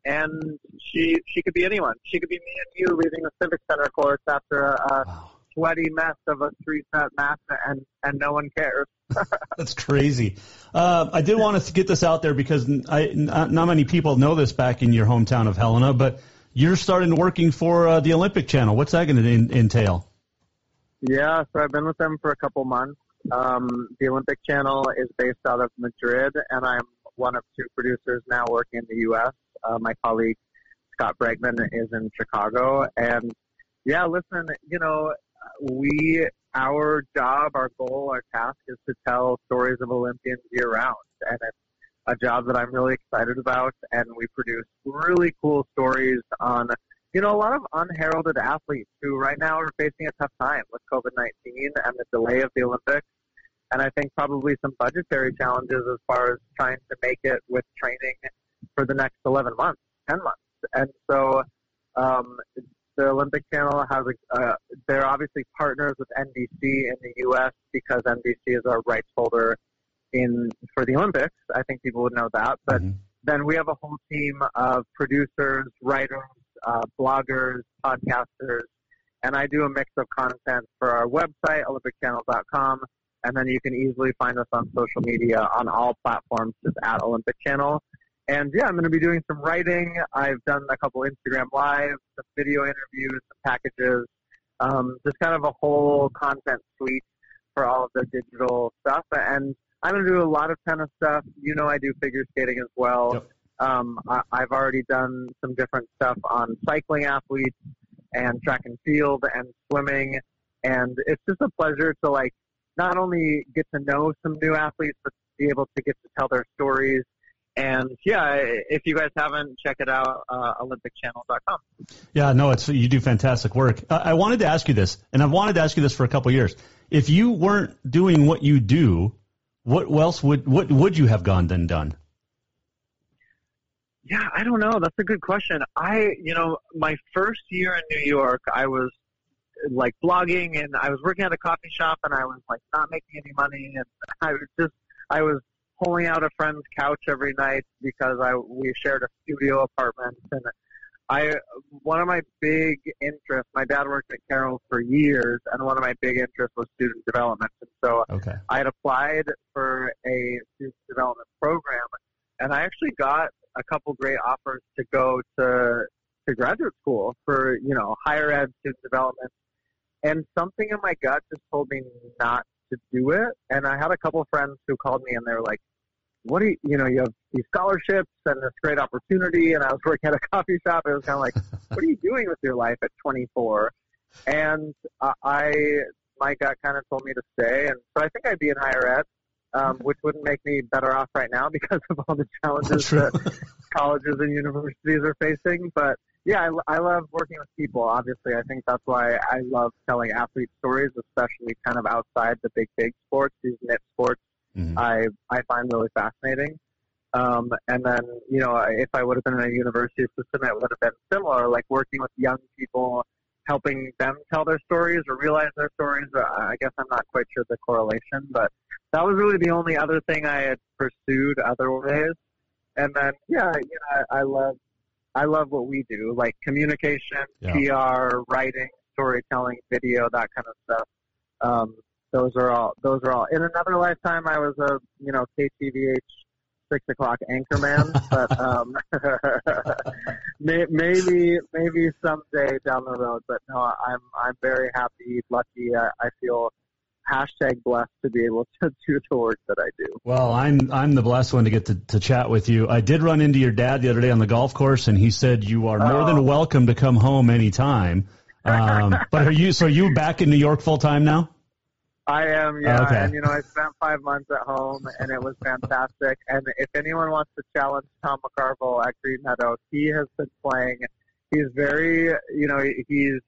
And she she could be anyone. She could be me and you leaving the Civic Center course after a, a wow. sweaty mess of a three set match, and and no one cares. That's crazy. Uh, I did want to get this out there because I, not, not many people know this back in your hometown of Helena, but you're starting working for uh, the Olympic Channel. What's that going to in, entail? Yeah, so I've been with them for a couple months. Um, the Olympic Channel is based out of Madrid, and I'm one of two producers now working in the U.S. Uh, my colleague Scott Bregman is in Chicago, and yeah, listen, you know, we our job, our goal, our task is to tell stories of Olympians year round, and it's a job that I'm really excited about. And we produce really cool stories on, you know, a lot of unheralded athletes who right now are facing a tough time with COVID-19 and the delay of the Olympics. And I think probably some budgetary challenges as far as trying to make it with training for the next 11 months, 10 months. And so um, the Olympic Channel has a, uh, they're obviously partners with NBC in the U.S. because NBC is our rights holder in for the Olympics. I think people would know that. But mm-hmm. then we have a whole team of producers, writers, uh, bloggers, podcasters, and I do a mix of content for our website, OlympicChannel.com, and then you can easily find us on social media on all platforms, just at Olympic Channel. And yeah, I'm going to be doing some writing. I've done a couple Instagram lives, some video interviews, some packages, um, just kind of a whole content suite for all of the digital stuff. And I'm going to do a lot of tennis stuff. You know, I do figure skating as well. Yep. Um, I, I've already done some different stuff on cycling athletes and track and field and swimming. And it's just a pleasure to like not only get to know some new athletes, but be able to get to tell their stories and yeah, if you guys haven't, check it out, uh, OlympicChannel.com. Yeah, no, it's you do fantastic work. I, I wanted to ask you this, and I've wanted to ask you this for a couple of years. If you weren't doing what you do, what else would what would you have gone then done? Yeah, I don't know. That's a good question. I, you know, my first year in New York, I was like blogging and I was working at a coffee shop and I was like not making any money and I was just I was pulling out a friend's couch every night because I we shared a studio apartment and I one of my big interests. My dad worked at Carroll for years, and one of my big interests was student development. And so okay. I had applied for a student development program, and I actually got a couple great offers to go to to graduate school for you know higher ed student development. And something in my gut just told me not to do it. And I had a couple of friends who called me and they were like, what do you, you know, you have these scholarships and this great opportunity. And I was working at a coffee shop. And It was kind of like, what are you doing with your life at 24? And uh, I, my gut kind of told me to stay. And so I think I'd be in higher ed, um, which wouldn't make me better off right now because of all the challenges that colleges and universities are facing. But yeah, I, I love working with people. Obviously, I think that's why I love telling athlete stories, especially kind of outside the big, big sports, these niche sports. Mm-hmm. I I find really fascinating. Um, and then, you know, if I would have been in a university system, it would have been similar, like working with young people, helping them tell their stories or realize their stories. I guess I'm not quite sure the correlation, but that was really the only other thing I had pursued other ways. And then, yeah, you know, I, I love I love what we do, like communication, yeah. PR, writing, storytelling, video, that kind of stuff. Um, those are all. Those are all. In another lifetime, I was a you know KTVH six o'clock anchorman, but um, maybe maybe someday down the road. But no, I'm I'm very happy, lucky. I, I feel hashtag blessed to be able to do the work that I do. Well, I'm I'm the blessed one to get to, to chat with you. I did run into your dad the other day on the golf course, and he said you are more oh. than welcome to come home anytime. Um, but are you so are you back in New York full time now? I am, yeah. Okay. And you know, I spent five months at home, and it was fantastic. And if anyone wants to challenge Tom McCarvel at Green Meadows, he has been playing. He's very, you know, he's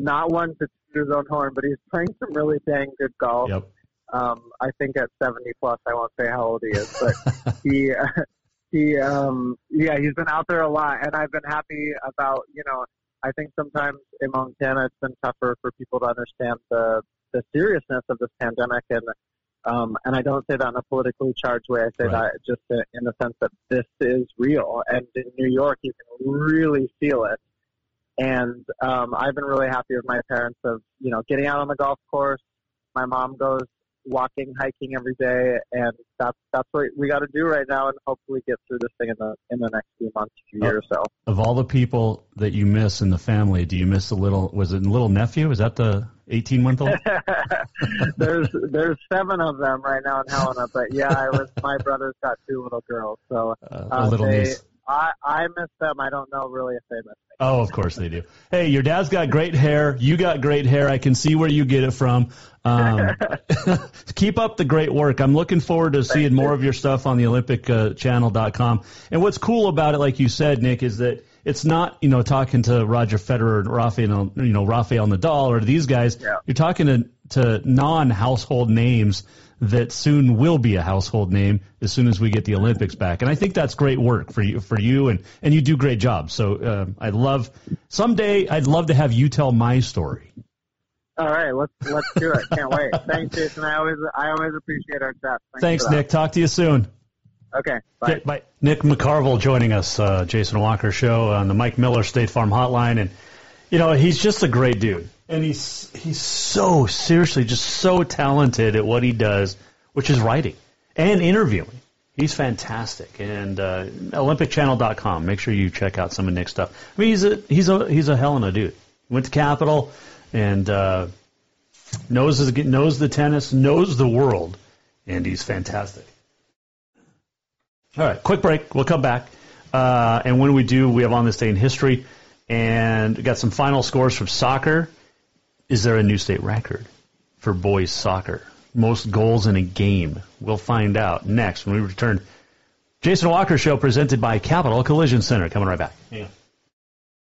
not one to his own horn, but he's playing some really dang good golf. Yep. Um, I think at 70 plus, I won't say how old he is, but he, he, um, yeah, he's been out there a lot, and I've been happy about, you know, I think sometimes in Montana it's been tougher for people to understand the the seriousness of this pandemic, and um, and I don't say that in a politically charged way. I say Right. that just in the sense that this is real, and in New York you can really feel it. And um, I've been really happy with my parents of you know getting out on the golf course. My mom goes walking, hiking every day, and that's that's what we got to do right now, and hopefully get through this thing in the in the next few months, few years. So Of all the people that you miss in the family, do you miss the little? Was it little nephew? Is that the 18 month old? there's there's seven of them right now in Helena, but yeah, I was my brother's got two little girls, so a uh, little they, niece. I I miss them. I don't know really if they miss me. Oh, of course they do. Hey, your dad's got great hair. You got great hair. I can see where you get it from. Um, keep up the great work. I'm looking forward to seeing more of your stuff on the OlympicChannel.com. And what's cool about it, like you said, Nick, is that it's not you know talking to Roger Federer and Rafael, you know Rafael Nadal or these guys. You're talking to to non-household names that soon will be a household name as soon as we get the Olympics back. And I think that's great work for you, for you, and and you do great job. So um, I'd love someday I'd love to have you tell my story. All right, let's let's do it. Can't wait. Thanks, Jason. I always I always appreciate our chat. Thanks, Thanks. Nick. Talk to you soon. Okay, bye. Okay, bye. Nick McCarvel joining us, uh, Jason Walker show on the Mike Miller State Farm Hotline, and you know he's just a great dude, and he's he's so seriously just so talented at what he does, which is writing and interviewing. He's fantastic, and uh, OlympicChannel.com. Make sure you check out some of Nick's stuff. I mean, he's a he's a he's a hell of a dude. Went to Capital and uh, knows his, knows the tennis, knows the world, and he's fantastic. All right, quick break. We'll come back. Uh, and when we do, we have on this day in history and got some final scores from soccer. Is there a new state record for boys soccer? Most goals in a game. We'll find out next when we return. Jason Walker Show presented by Capital Collision Center. Coming right back.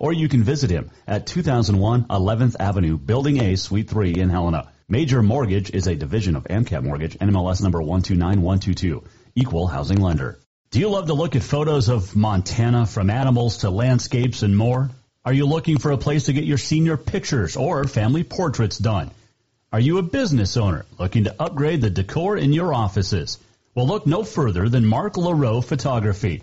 or you can visit him at 2001 11th Avenue, Building A, Suite 3 in Helena. Major Mortgage is a division of AMCAP Mortgage, NMLS number 129122, equal housing lender. Do you love to look at photos of Montana from animals to landscapes and more? Are you looking for a place to get your senior pictures or family portraits done? Are you a business owner looking to upgrade the decor in your offices? Well, look no further than Mark LaRoe Photography.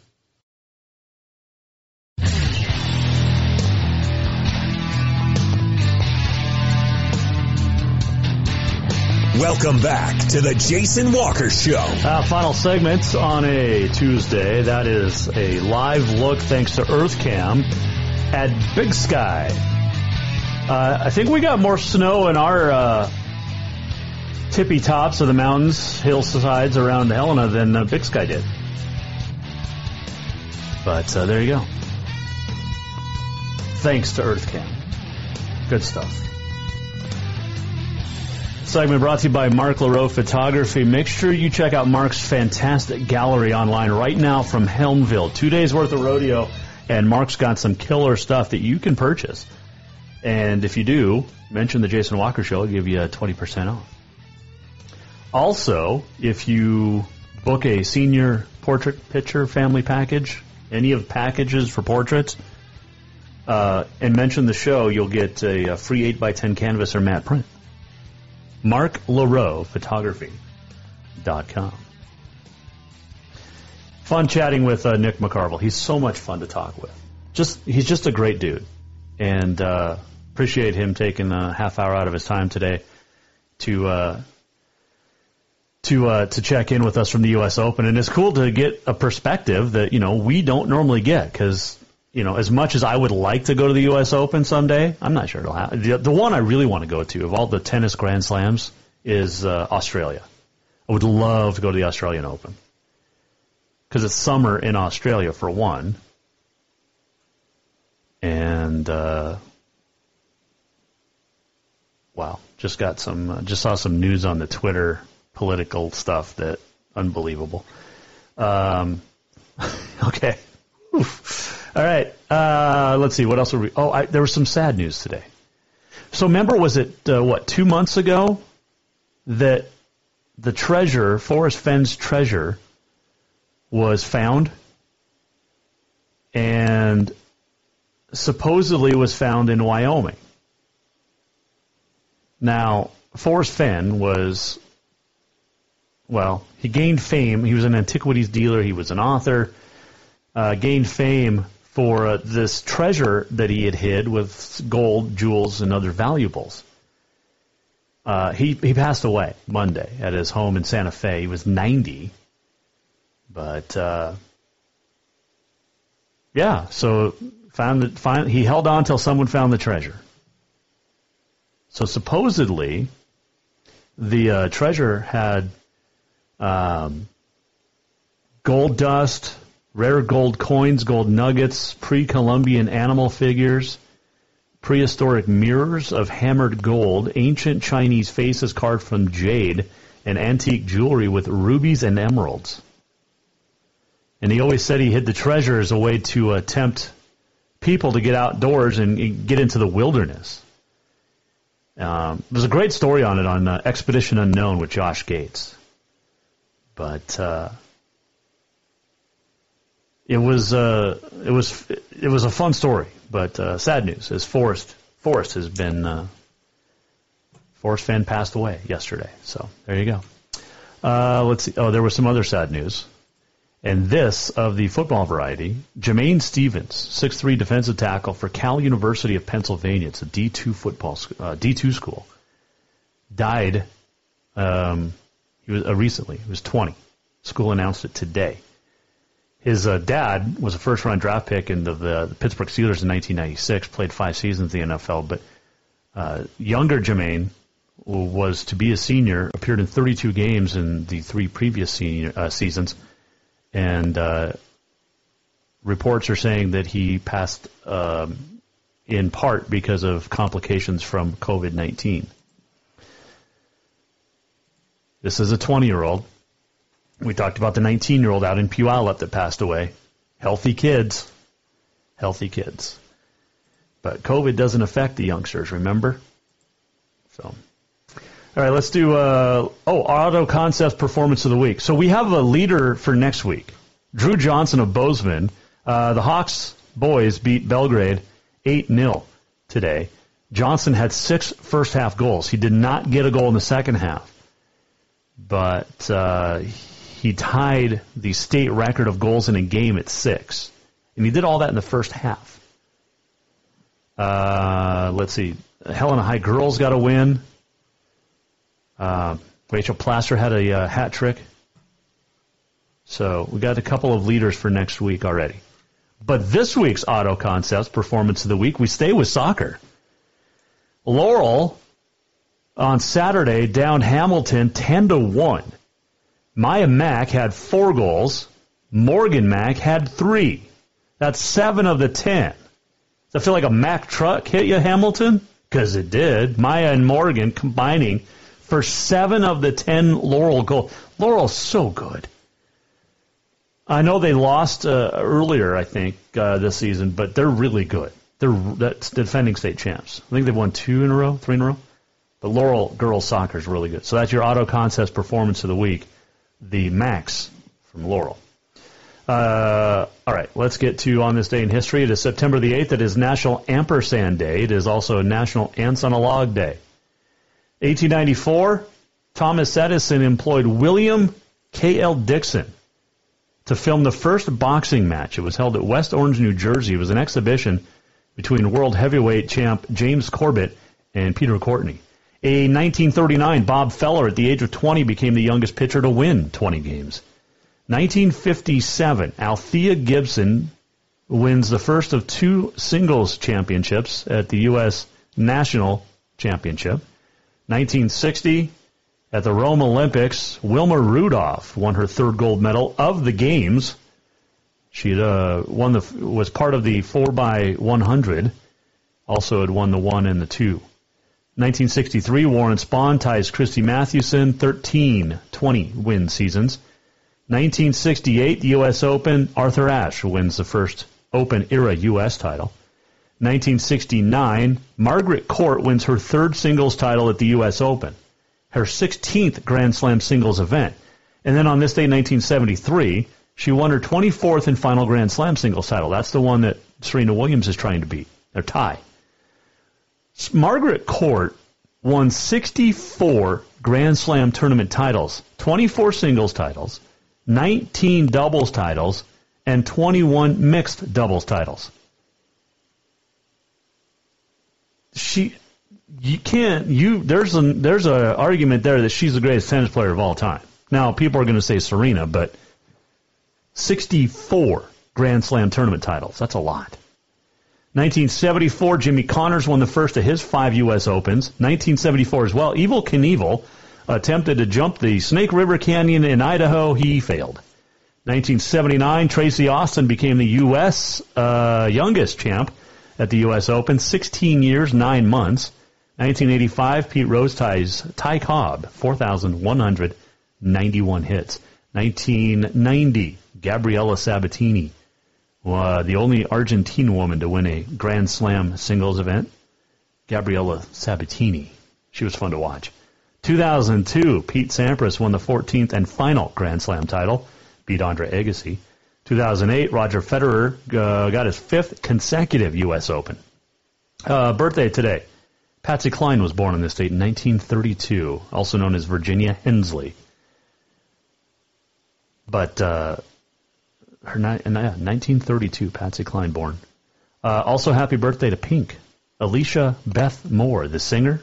Welcome back to the Jason Walker Show. Uh, final segment on a Tuesday. That is a live look thanks to EarthCam at Big Sky. Uh, I think we got more snow in our uh, tippy tops of the mountains, hillsides around Helena than uh, Big Sky did. But uh, there you go. Thanks to EarthCam. Good stuff. Segment brought to you by Mark LaRoe Photography. Make sure you check out Mark's fantastic gallery online right now from Helmville. Two days worth of rodeo, and Mark's got some killer stuff that you can purchase. And if you do, mention the Jason Walker Show, I'll give you a 20% off. Also, if you book a senior portrait picture family package, any of packages for portraits, uh, and mention the show, you'll get a, a free 8x10 canvas or matte print. Mark LaRoe Photography.com. Fun chatting with uh, Nick McCarvel. He's so much fun to talk with. Just he's just a great dude, and uh, appreciate him taking a half hour out of his time today to uh, to uh, to check in with us from the U.S. Open. And it's cool to get a perspective that you know we don't normally get because you know, as much as I would like to go to the U.S. Open someday, I'm not sure it'll happen. The, the one I really want to go to of all the tennis Grand Slams is uh, Australia. I would love to go to the Australian Open because it's summer in Australia for one, and uh, wow, just got some, uh, just saw some news on the Twitter political stuff that unbelievable. Um, okay. Oof. All right. Uh, let's see. What else were we? Oh, I, there was some sad news today. So remember, was it uh, what two months ago that the treasure, Forrest Fenn's treasure, was found, and supposedly was found in Wyoming. Now, Forrest Fenn was, well, he gained fame. He was an antiquities dealer. He was an author. Uh, gained fame for uh, this treasure that he had hid with gold, jewels, and other valuables. Uh, he he passed away Monday at his home in Santa Fe. He was 90, but uh, yeah, so found it. Find, he held on till someone found the treasure. So supposedly, the uh, treasure had um, gold dust, rare gold coins, gold nuggets, pre Columbian animal figures, prehistoric mirrors of hammered gold, ancient Chinese faces carved from jade, and antique jewelry with rubies and emeralds. And he always said he hid the treasure as a way to uh, tempt people to get outdoors and get into the wilderness. Um, there's a great story on it on uh, Expedition Unknown with Josh Gates. But uh, it was uh, it was it was a fun story, but uh, sad news is Forrest Forrest has been uh, Forrest passed away yesterday. So there you go. Uh, let's see. Oh, there was some other sad news, and this of the football variety. Jamain Stephens, six three defensive tackle for Cal University of Pennsylvania. It's a D two football uh, D two school. Died. Um, he was uh, recently. He was twenty. School announced it today. His uh, dad was a first round draft pick in the, the, the, Pittsburgh Steelers in 1996, played five seasons in the NFL. But uh, younger Jamain was to be a senior, appeared in 32 games in the three previous senior, uh, seasons, and uh, reports are saying that he passed um, in part because of complications from COVID 19. This is a 20 year old we talked about the 19 year old out in Puyallup that passed away. Healthy kids. Healthy kids. But COVID doesn't affect the youngsters, remember? So. All right, let's do, uh, oh, Auto Concepts Performance of the Week. So we have a leader for next week. Drew Johnson of Bozeman. Uh, the Hawks boys beat Belgrade 8 0 today. Johnson had six first half goals. He did not get a goal in the second half. But uh, he tied the state record of goals in a game at six. And he did all that in the first half. Uh, let's see. Helena High girls got a win. Uh, Rachel Plaster had a uh, hat trick. So we got a couple of leaders for next week already. But this week's Auto Concepts Performance of the Week, we stay with soccer. Laurel on Saturday down Hamilton 10 to 1. Maya Mack had four goals. Morgan Mack had three. That's seven of the 10. Does it feel like a Mack truck hit you, Hamilton? Because it did. Maya and Morgan combining for seven of the 10 Laurel goals. Laurel's so good. I know they lost uh, earlier, I think, uh, this season, but they're really good. They're that's defending state champs. I think they've won two in a row, three in a row. But Laurel girls soccer is really good. So that's your Auto Concepts performance of the week, the Macks from Laurel. Uh, all right, let's get to on this day in history. It is September the 8th. It is National Ampersand Day. It is also National Ants on a Log Day. 1894, Thomas Edison employed William K.L. Dickson to film the first boxing match. It was held at West Orange, New Jersey. It was an exhibition between world heavyweight champ James Corbett and Peter Courtney. A 1939, Bob Feller, at the age of 20, became the youngest pitcher to win 20 games. 1957, Althea Gibson wins the first of two singles championships at the U.S. National Championship. 1960, at the Rome Olympics, Wilma Rudolph won her third gold medal of the games. She uh, won the was part of the four by 100. Also had won the one and the two. 1963, Warren Spahn ties Christy Mathewson 13 20 win seasons. 1968, the U.S. Open, Arthur Ashe wins the first Open era U.S. title. 1969, Margaret Court wins her third singles title at the U.S. Open her 16th Grand Slam singles event. And then on this day, 1973, she won her 24th and final Grand Slam singles title. That's the one that Serena Williams is trying to beat. They're tie. Margaret Court won 64 Grand Slam tournament titles, 24 singles titles, 19 doubles titles, and 21 mixed doubles titles. She you can't you there's a there's a argument there that she's the greatest tennis player of all time. Now people are going to say Serena, but 64 Grand Slam tournament titles. That's a lot. 1974, Jimmy Connors won the first of his five U.S. Opens. 1974 as well, Evel Knievel attempted to jump the Snake River Canyon in Idaho. He failed. 1979, Tracy Austin became the U.S. Uh, youngest champ at the U.S. Open, 16 years, 9 months. 1985, Pete Rose ties Ty Cobb, 4,191 hits. 1990, Gabriela Sabatini, uh, the only Argentine woman to win a Grand Slam singles event. Gabriela Sabatini. She was fun to watch. 2002, Pete Sampras won the 14th and final Grand Slam title, beat Andre Agassi. 2008, Roger Federer uh, got his fifth consecutive U.S. Open. Uh, birthday today. Patsy Cline was born in this state in 1932, also known as Virginia Hensley. But uh, her ni- 1932, Patsy Cline born. Uh, also, happy birthday to Pink. Alicia Beth Moore, the singer,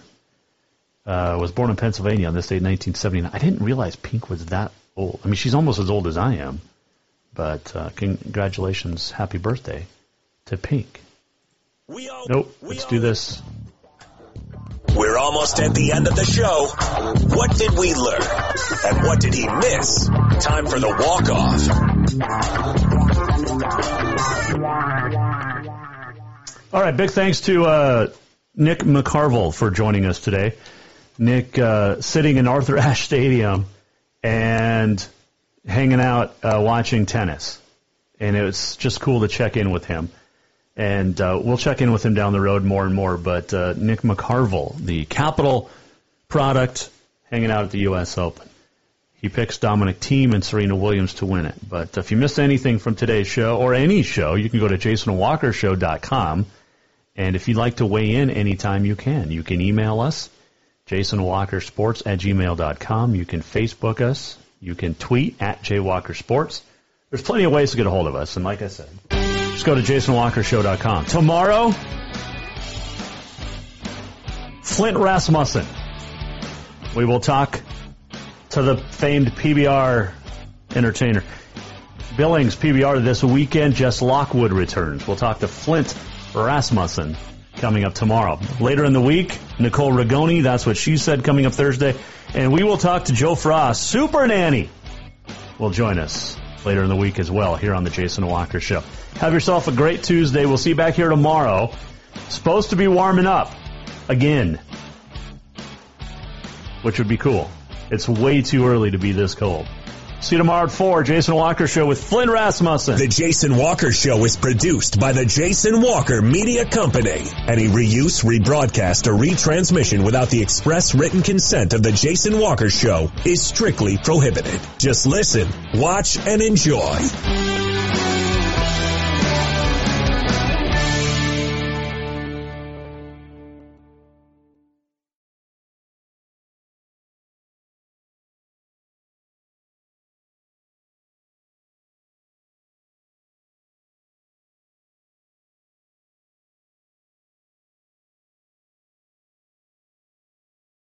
uh, was born in Pennsylvania on this date in 1979. I didn't realize Pink was that old. I mean, she's almost as old as I am. But uh, congratulations, happy birthday to Pink. Nope, let's do this. We're almost at the end of the show. What did we learn? And what did he miss? Time for the walk off. All right, big thanks to uh, Nick McCarvel for joining us today. Nick uh, sitting in Arthur Ashe Stadium and hanging out uh, watching tennis. And it was just cool to check in with him. And uh, we'll check in with him down the road more and more. But uh, Nick McCarvel, the Capital product, hanging out at the U.S. Open. He picks Dominic Thiem and Serena Williams to win it. But if you missed anything from today's show or any show, you can go to jasonwalkershow.com. And if you'd like to weigh in anytime, you can. You can email us, jasonwalkersports at gmail.com. You can Facebook us. You can tweet at jwalkersports. There's plenty of ways to get a hold of us. And like I said, go to jasonwalkershow.com. Tomorrow, Flint Rasmussen. We will talk to the famed PBR entertainer. Billings PBR this weekend. Jess Lockwood returns. We'll talk to Flint Rasmussen coming up tomorrow. Later in the week, Nicole Rigoni. That's what she said coming up Thursday. And we will talk to Jo Frost, Super Nanny, will join us later in the week as well here on the Jason Walker Show. Have yourself a great Tuesday. We'll see you back here tomorrow. Supposed to be warming up again, which would be cool. It's way too early to be this cold. See you tomorrow at 4. Jason Walker Show with Flynn Rasmussen. The Jason Walker Show is produced by the Jason Walker Media Company. Any reuse, rebroadcast, or retransmission without the express written consent of the Jason Walker Show is strictly prohibited. Just listen, watch, and enjoy.